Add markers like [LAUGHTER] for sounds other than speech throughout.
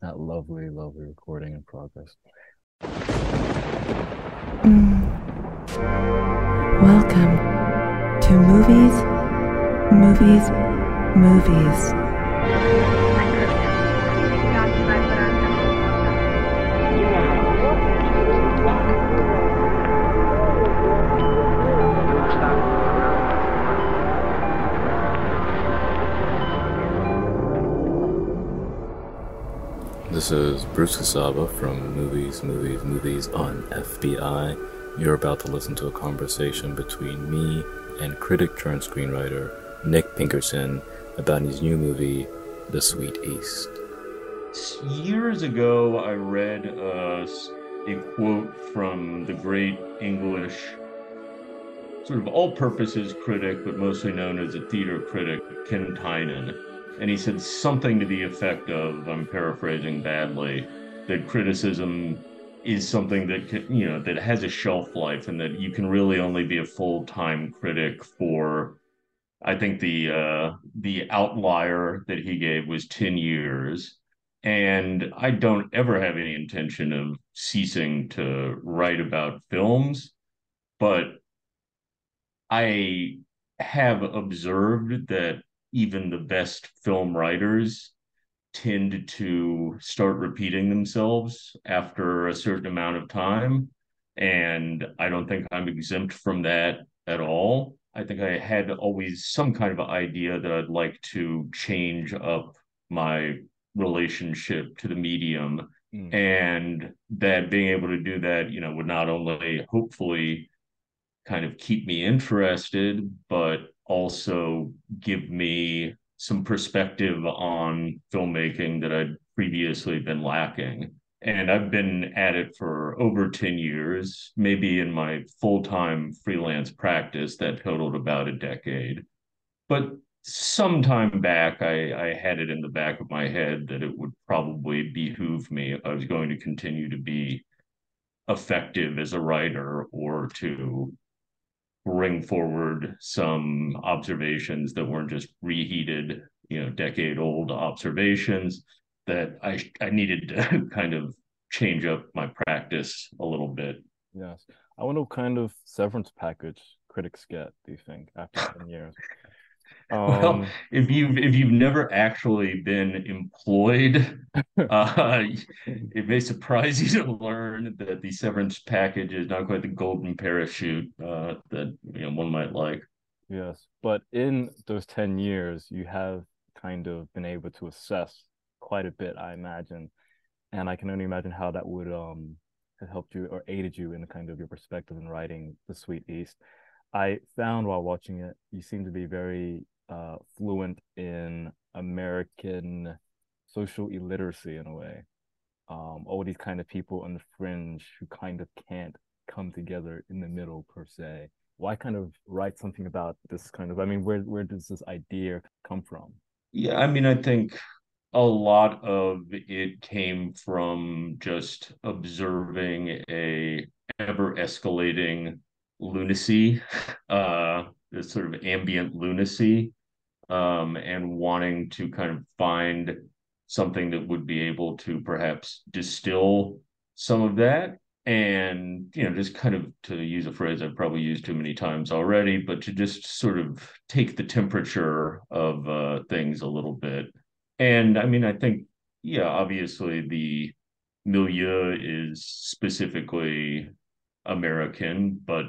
that lovely, lovely recording in progress. Mm. Welcome to Movies, Movies, Movies. This is Bruce Koussaba from Movies, Movies, Movies on FBI. You're about to listen to a conversation between me and critic turned screenwriter Nick Pinkerton about his new movie, The Sweet East. Years ago, I read uh, a quote from the great English sort of all purposes critic, but mostly known as a theater critic, Ken Tynan and he said something to the effect of i'm paraphrasing badly that criticism is something that can, you know that has a shelf life and that you can really only be a full-time critic for. I think the uh the outlier that he gave was 10 years. And i don't ever have any intention of ceasing to write about films but i have observed that even the best film writers tend to start repeating themselves after a certain amount of time. And I don't think I'm exempt from that at all. I think I had always some kind of idea that I'd like to change up my relationship to the medium. Mm. And that being able to do that, you know, would not only hopefully kind of keep me interested, but also give me some perspective on filmmaking that I'd previously been lacking. And I've been at it for over 10 years, maybe in my full time freelance practice that totaled about a decade. But some time back, I, I had it in the back of my head that it would probably behoove me if I was going to continue to be effective as a writer or to bring forward some observations that weren't just reheated, you know, decade old observations that I I needed to [LAUGHS] kind of change up my practice a little bit. Yes. I wonder what kind of severance package critics get, do you think, after 10 years? Um, well, if you've if you've never actually been employed, [LAUGHS] uh, it may surprise you to learn that the severance package is not quite the golden parachute uh, that you know one might like. Yes, but in those ten years, you have kind of been able to assess quite a bit, I imagine, and I can only imagine how that would um have helped you or aided you in kind of your perspective in writing the Sweet East. I found while watching it, you seem to be very uh, fluent in American social illiteracy in a way. Um, all these kind of people on the fringe who kind of can't come together in the middle per se. Why kind of write something about this kind of? I mean, where where does this idea come from? Yeah, I mean, I think a lot of it came from just observing a ever escalating lunacy, [LAUGHS] uh, this sort of ambient lunacy um, and wanting to kind of find something that would be able to perhaps distill some of that. And you know just kind of to use a phrase i've probably used too many times already but to just sort of take the temperature of uh, things a little bit. And i mean i think yeah obviously the milieu is specifically american but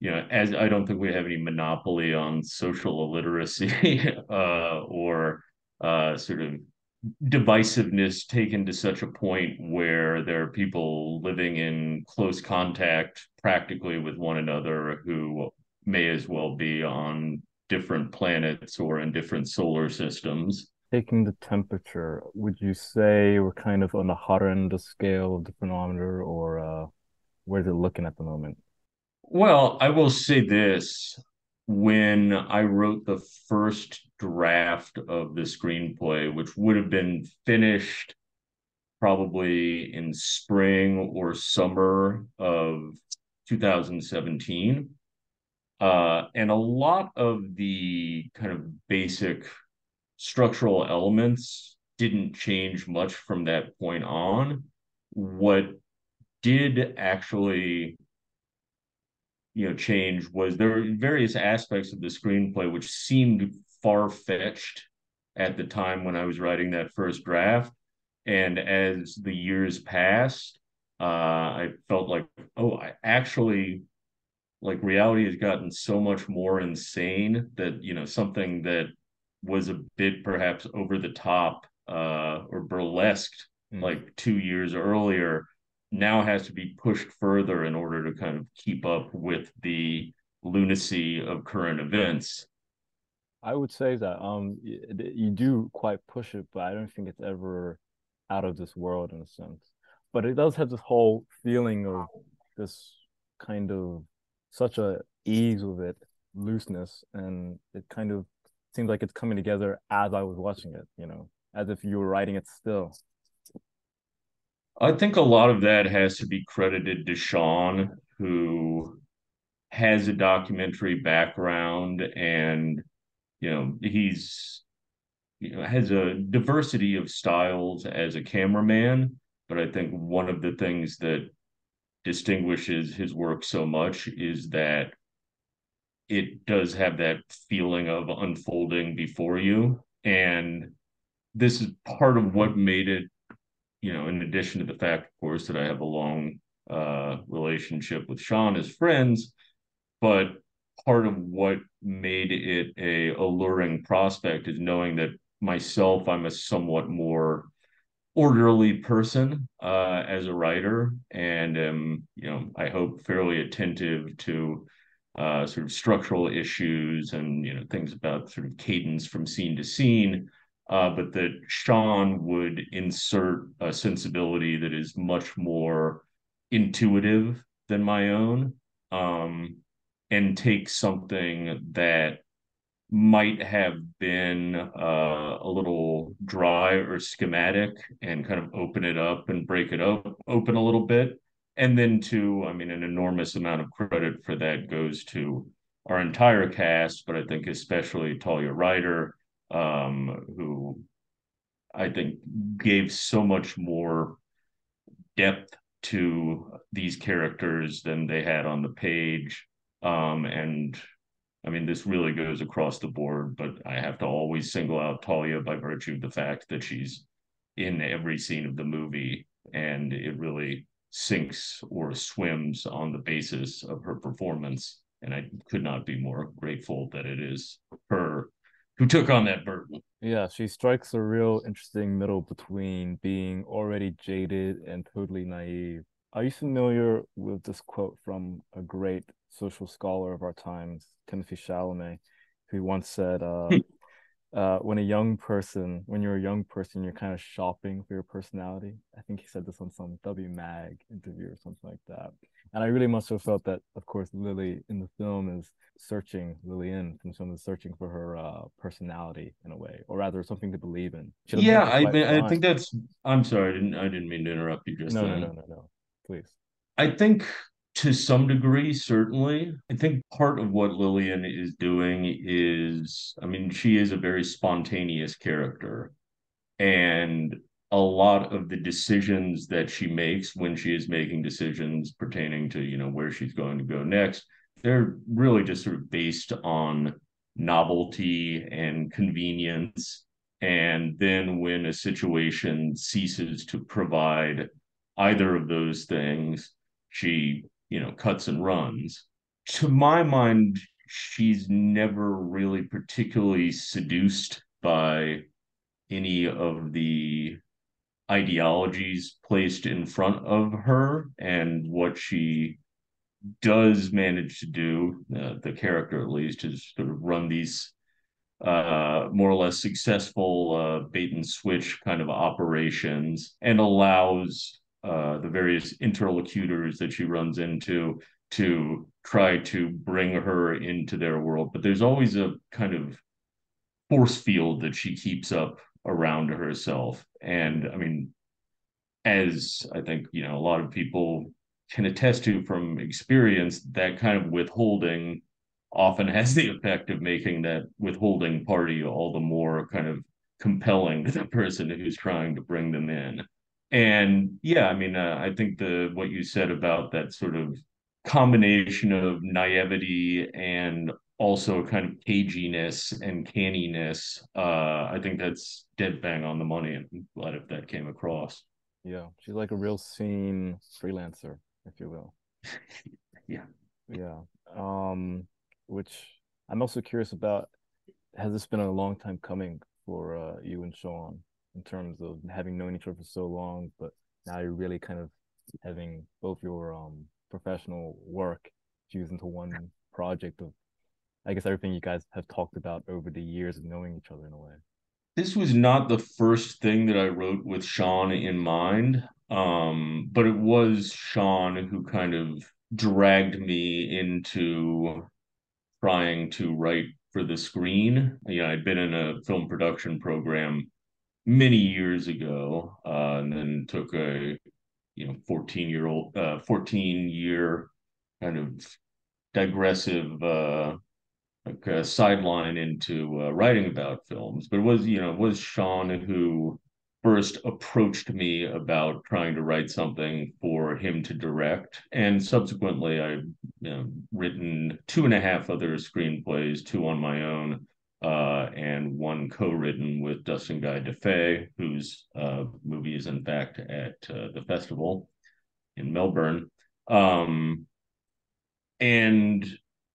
you know, as I don't think we have any monopoly on social illiteracy [LAUGHS] uh, or uh, sort of divisiveness taken to such a point where there are people living in close contact practically with one another who may as well be on different planets or in different solar systems. Taking the temperature, would you say we're kind of on the hotter end of the scale of the thermometer, or uh, where's it looking at the moment? Well, I will say this. When I wrote the first draft of the screenplay, which would have been finished probably in spring or summer of 2017, uh, and a lot of the kind of basic structural elements didn't change much from that point on. What did actually you know change was there were various aspects of the screenplay which seemed far-fetched at the time when I was writing that first draft. And as the years passed, uh, I felt like, oh, I actually like reality has gotten so much more insane that you know something that was a bit perhaps over the top uh, or burlesqued mm. like two years earlier now has to be pushed further in order to kind of keep up with the lunacy of current events. I would say that um you do quite push it, but I don't think it's ever out of this world in a sense. But it does have this whole feeling of this kind of such a ease with it, looseness, and it kind of seems like it's coming together as I was watching it, you know, as if you were writing it still. I think a lot of that has to be credited to Sean, who has a documentary background and you know he's you know has a diversity of styles as a cameraman but i think one of the things that distinguishes his work so much is that it does have that feeling of unfolding before you. And this is part of what made it you know in addition to the fact of course that i have a long uh, relationship with sean as friends but part of what made it a alluring prospect is knowing that myself i'm a somewhat more orderly person uh, as a writer, and you know, I hope fairly attentive to uh, sort of structural issues and you know things about sort of cadence from scene to scene. Uh, but that Sean would insert a sensibility that is much more intuitive than my own, um, and take something that might have been uh, a little dry or schematic and kind of open it up and break it up open a little bit. And then to i mean an enormous amount of credit for that goes to our entire cast but i think especially talia ryder um, who i think gave so much more depth to these characters than they had on the page um, and I mean, this really goes across the board, but I have to always single out Talia by virtue of the fact that she's in every scene of the movie, and it really sinks or swims on the basis of her performance. And I could not be more grateful that it is her who took on that burden. Yeah, she strikes a real interesting middle between being already jaded and totally naive. Are you familiar with this quote from a great social scholar of our times, Timothy Chalamet, who once said, uh. [LAUGHS] uh, when a young person, when you're a young person, you're kind of shopping for your personality. I think he said this on some W Mag interview or something like that. And I really must have felt that, of course, Lily in the film is searching, Lillian from some is searching for her uh, personality in a way, or rather something to believe in. Yeah, I mean, I think that's. I'm sorry, I didn't. I didn't mean to interrupt you. Just no, no, no, no, no. Please. I think to some degree, certainly. I think part of what Lillian is doing is, I mean, she is a very spontaneous character. And a lot of the decisions that she makes when she is making decisions pertaining to, you know, where she's going to go next, they're really just sort of based on novelty and convenience. And then when a situation ceases to provide either of those things, she you know, cuts and runs. To my mind, she's never really particularly seduced by any of the ideologies placed in front of her and what she does manage to do uh, the character at least is sort of run these uh, more or less successful uh, bait and switch kind of operations and allows uh, the various interlocutors that she runs into to try to bring her into their world. But there's always a kind of force field that she keeps up around herself. And I mean, as I think, you know, a lot of people can attest to from experience, that kind of withholding often has the effect of making that withholding party all the more kind of compelling to the person who's trying to bring them in. And yeah, I mean, uh, I think the what you said about that sort of combination of naivety and also kind of caginess and canniness, uh, I think that's dead bang on the money. And I'm glad if that came across. Yeah, she's like a real scene freelancer, if you will. [LAUGHS] yeah. Yeah. Um, which I'm also curious about. Has this been a long time coming for uh, you and Sean in terms of having known each other for so long, but now you're really kind of having both your um professional work fused into one project of, I guess, everything you guys have talked about over the years of knowing each other in a way. This was not the first thing that I wrote with Sean in mind, um, but it was Sean who kind of dragged me into trying to write for the screen. Know, I'd been in a film production program many years ago, uh, and then took a you know 14 year old uh 14 year kind of digressive uh like a sideline into uh, writing about films. But it was you know it was sean who first approached me about trying to write something for him to direct. And subsequently i've you know, written two and a half other screenplays two on my own uh, and one co-written with Dustin Guy Defa, whose uh, movie is in fact at uh, the festival in Melbourne. Um, and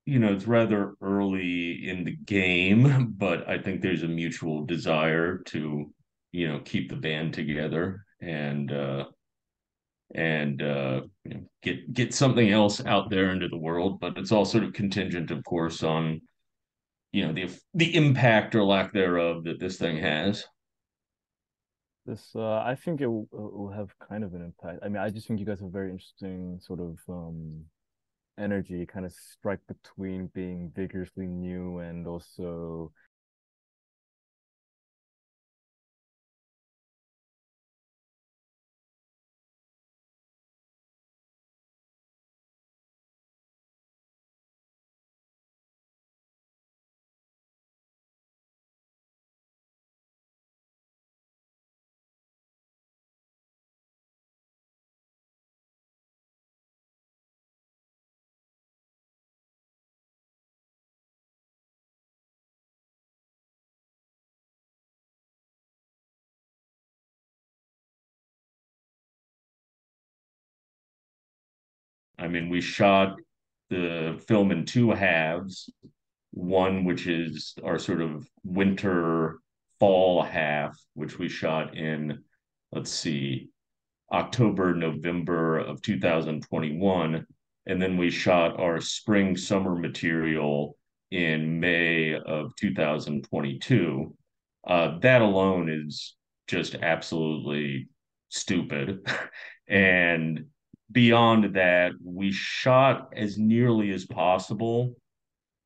you know it's rather early in the game, [LAUGHS] but I think there's a mutual desire to you know keep the band together and uh, and uh, you know, get get something else out there into the world. But it's all sort of contingent, of course, on you know the the impact or lack thereof that this thing has. This, uh, I think it will, it will have kind of an impact. I mean, I just think you guys have very interesting sort of um, energy, kind of strike between being vigorously new and also mean, we shot the film in two halves. One, which is our sort of winter fall half, which we shot in, let's see, October, November of 2021. And then we shot our spring summer material in May of 2022. Uh, that alone is just absolutely stupid. [LAUGHS] and beyond that, we shot as nearly as possible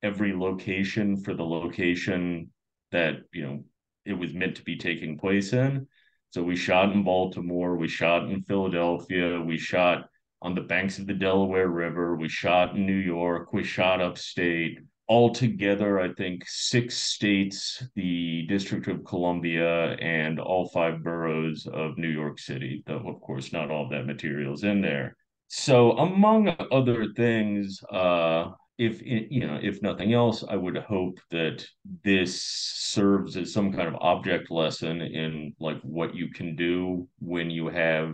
every location for the location that, you know, it was meant to be taking place in. So we shot in Baltimore, we shot in Philadelphia, we shot on the banks of the Delaware River, we shot in New York, we shot upstate. Altogether, I think six states, the District of Columbia, and all five boroughs of New York City, though, of course, not all that material is in there. So, among other things, uh, if you know, if nothing else, I would hope that this serves as some kind of object lesson in like what you can do when you have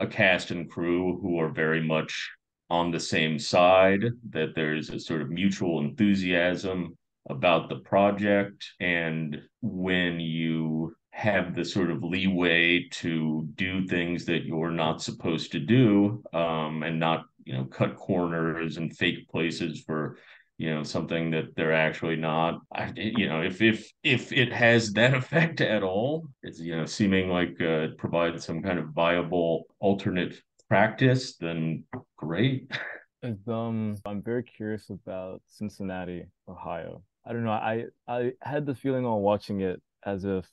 a cast and crew who are very much on the same side, that there's a sort of mutual enthusiasm about the project. And when you have the sort of leeway to do things that you're not supposed to do um, and not you know cut corners and fake places for you know something that they're actually not you know if if if it has that [LAUGHS] effect at all it's you know seeming like uh, it provides some kind of viable alternate practice then great. Um i'm very curious about cincinnati ohio. I don't know i i had the feeling on watching it as if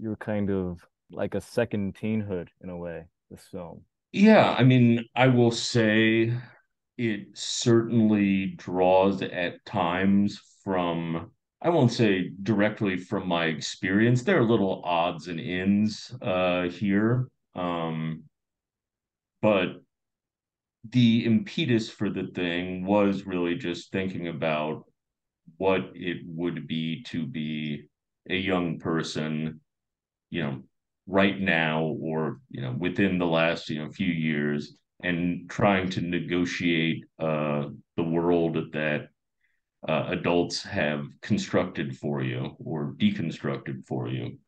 you're kind of like a second teenhood in a way this film. Yeah i mean i will say it certainly draws at times from I won't say directly from my experience. There are little odds and ends uh, here, um, but the impetus for the thing was really just thinking about what it would be to be a young person, you know, right now or you know within the last you know few years, and trying to negotiate uh, the world that uh, adults have constructed for you or deconstructed for you.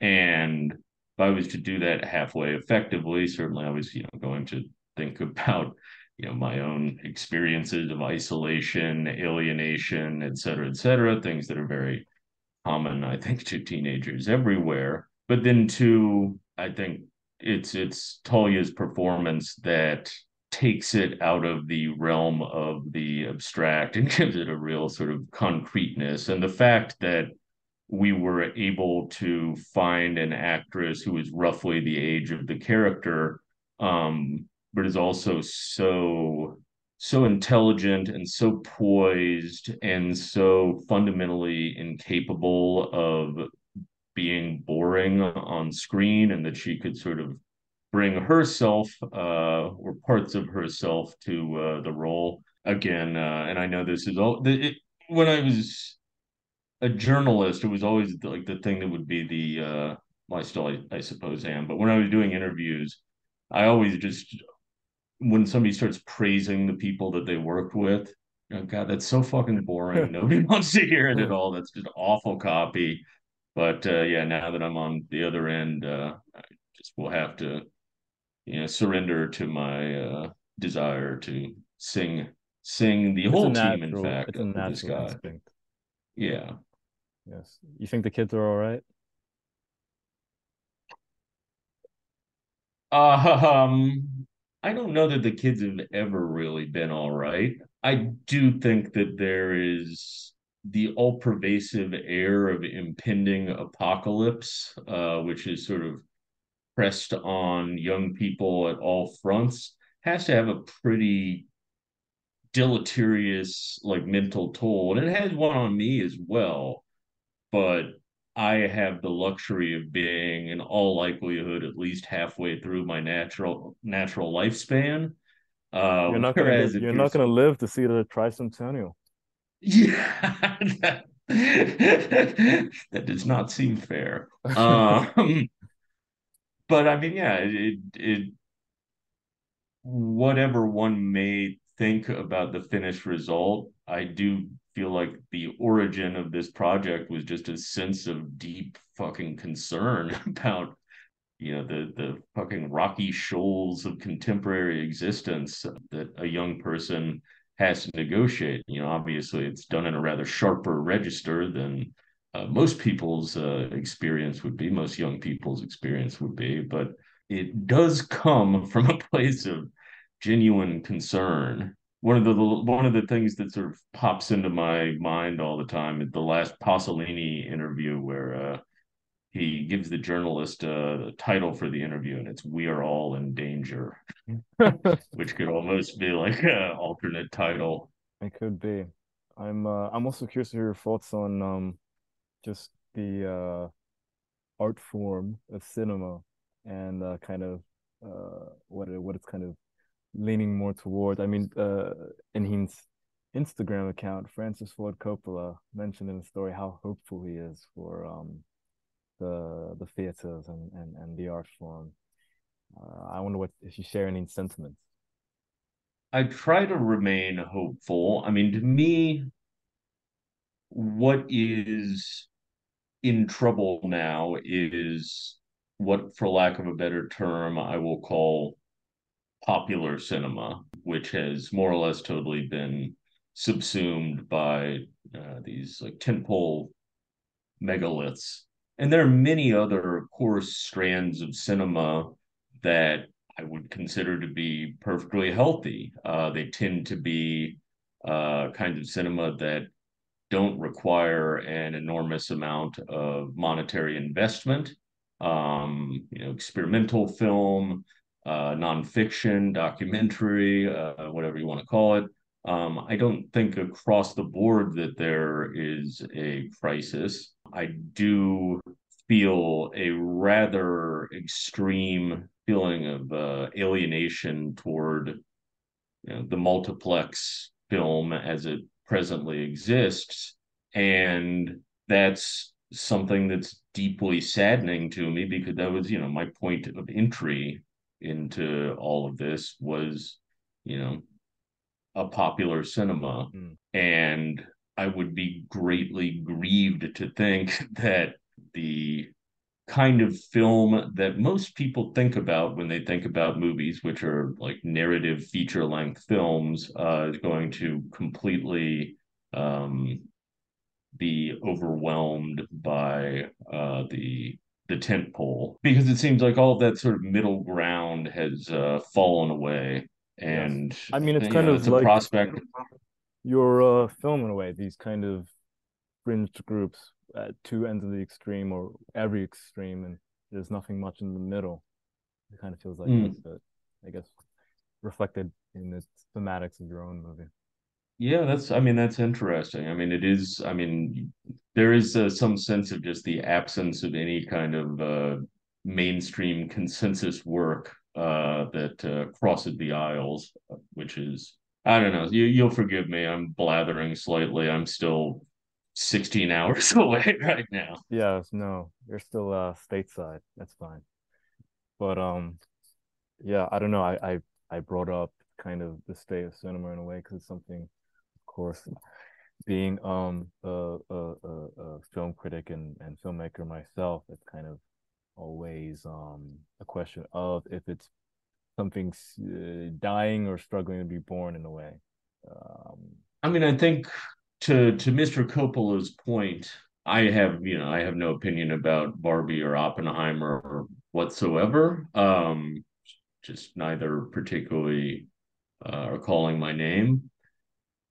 And I was to do that halfway effectively, certainly I was, you know, going to think about, you know, my own experiences of isolation, alienation, et cetera, et cetera, things that are very common, I think, to teenagers everywhere. But then to, I think it's it's Talia's performance that takes it out of the realm of the abstract and [LAUGHS] gives it a real sort of concreteness. And the fact that we were able to find an actress who is roughly the age of the character, um, but is also so so intelligent and so poised and so fundamentally incapable of being boring on screen and that she could sort of bring herself uh, or parts of herself to uh, the role again. Uh, and I know this is all it, when I was a journalist, it was always like the thing that would be the uh, well, I still I, I suppose am, but when I was doing interviews, I always just when somebody starts praising the people that they worked with, oh God, that's so fucking boring. [LAUGHS] Nobody wants to hear it at all. That's just awful copy. But uh, yeah, now that I'm on the other end, uh, I just will have to you know surrender to my uh, desire to sing sing the It's whole natural, team in fact it's a of this guy instinct. yeah Yes. You think the kids are all right? um i don't know that the kids have ever really been all right i do think that there is the all pervasive air of impending apocalypse uh which is sort of pressed on young people at all fronts has to have a pretty deleterious like mental toll and it has one on me as well but i have the luxury of being in all likelihood at least halfway through my natural natural lifespan uh You're not gonna whereas get, if you're you're not gonna live to see the tricentennial. yeah that, [LAUGHS] that does not seem fair um but i mean yeah it it whatever one may think about the finished result, I do feel like the origin of this project was just a sense of deep fucking concern [LAUGHS] about you know the the fucking rocky shoals of contemporary existence that a young person has to negotiate. You know, obviously it's done in a rather sharper register than uh, most people's uh, experience would be, most young people's experience would be, but it does come [LAUGHS] from a place of genuine concern. One of the one of the things that sort of pops into my mind all the time is the last Pasolini interview where uh, he gives the journalist the title for the interview, and it's "We Are All in Danger," [LAUGHS] which could almost be like an alternate title. It could be. I'm uh, I'm also curious to hear your thoughts on um just the uh art form of cinema and uh, kind of uh what it, what it's kind of leaning more toward. I mean, uh, in his Instagram account, Francis Ford Coppola mentioned in the story how hopeful he is for um the the theaters and and, and the art form. Uh, I wonder what if you share any sentiments. I try to remain hopeful. I mean, to me, what is in trouble now is what, for lack of a better term, I will call popular cinema, which has more or less totally been subsumed by uh, these like tentpole megaliths. And there are many other, of course, strands of cinema that I would consider to be perfectly healthy. Uh, they tend to be uh, kinds of cinema that don't require an enormous amount of monetary investment. Um, you know, experimental film, uh, nonfiction, documentary, uh, whatever you want to call it. Um, I don't think across the board that there is a crisis. I do feel a rather extreme feeling of uh, alienation toward you know, the multiplex film as it presently exists. And that's something that's deeply saddening to me because that was, you know, my point of entry into all of this was, you know, a popular cinema. Mm. And I would be greatly grieved to think [LAUGHS] that the kind of film that most people think about when they think about movies, which are like narrative feature length films, uh, is going to completely um, be overwhelmed by uh, the the tent pole because it seems like all that sort of middle ground has uh, fallen away. And yes. I mean, it's kind know, of it's like a prospect. Your uh, film in a way, these kind of fringed groups at two ends of the extreme or every extreme, and there's nothing much in the middle. It kind of feels like mm. it, I guess, reflected in the thematics of your own movie. Yeah, that's. I mean, that's interesting. I mean, it is. I mean, there is uh, some sense of just the absence of any kind of uh, mainstream consensus work uh, that uh, crosses the aisles, which is. I don't know. You, you'll forgive me. I'm blathering slightly. I'm still 16 [LAUGHS] hours away right now. Yes, no, you're still uh stateside. That's fine. But um yeah, I don't know. I I, I brought up kind of the state of cinema in a way because it's something of course being um a, a, a, film critic and, and filmmaker myself, it's kind of always um a question of if it's something uh, dying or struggling to be born in a way. Um, I mean, I think to to Mr. Coppola's point, I have you know I have no opinion about Barbie or Oppenheimer or whatsoever. Um, just neither particularly uh, are calling my name.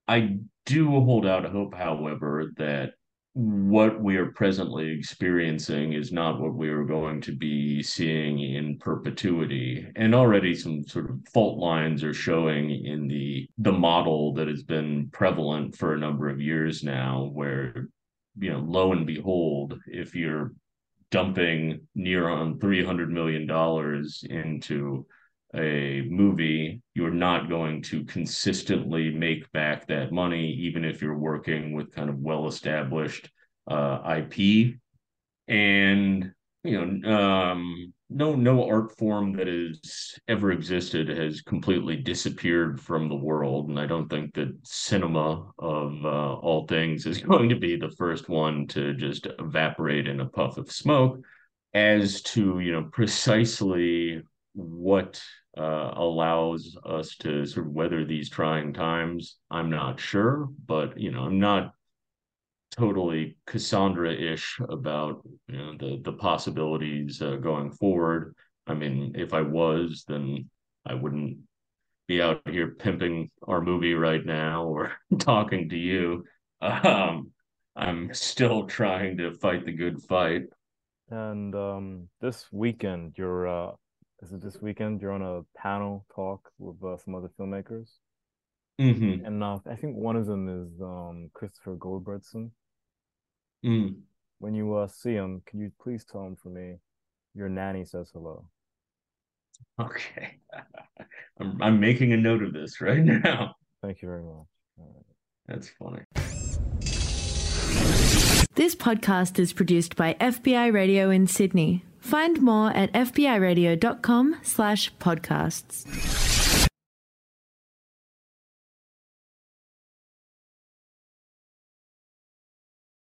I do hold out hope, however, that what we are presently experiencing is not what we are going to be seeing in perpetuity. And already some sort of fault lines are showing in the the model that has been prevalent for a number of years now where you know lo and behold if you're dumping near on 300 million dollars into a movie you're not going to consistently make back that money even if you're working with kind of well established uh, ip and you know um, no no art form that has ever existed has completely disappeared from the world. And i don't think that cinema of uh, all things is [LAUGHS] going to be the first one to just evaporate in a puff of smoke. As to you know precisely what uh, allows us to sort of weather these trying times. I'm not sure, but you know, I'm not totally Cassandra-ish about you know the the possibilities uh, going forward. I mean, if I was, then I wouldn't be out here pimping our movie right now or [LAUGHS] talking to you. Um, I'm still trying to fight the good fight. And um, this weekend, you're uh, this is this weekend. You're on a panel talk with uh, some other filmmakers, mm-hmm. and uh, I think one of them is um, Christopher Goldbredson. Mm. When you uh, see him, can you please tell him for me, your nanny says hello. Okay, [LAUGHS] I'm I'm making a note of this right now. Thank you very much. That's funny. This podcast is produced by FBI Radio in Sydney. Find more at fbiradio.com slash podcasts.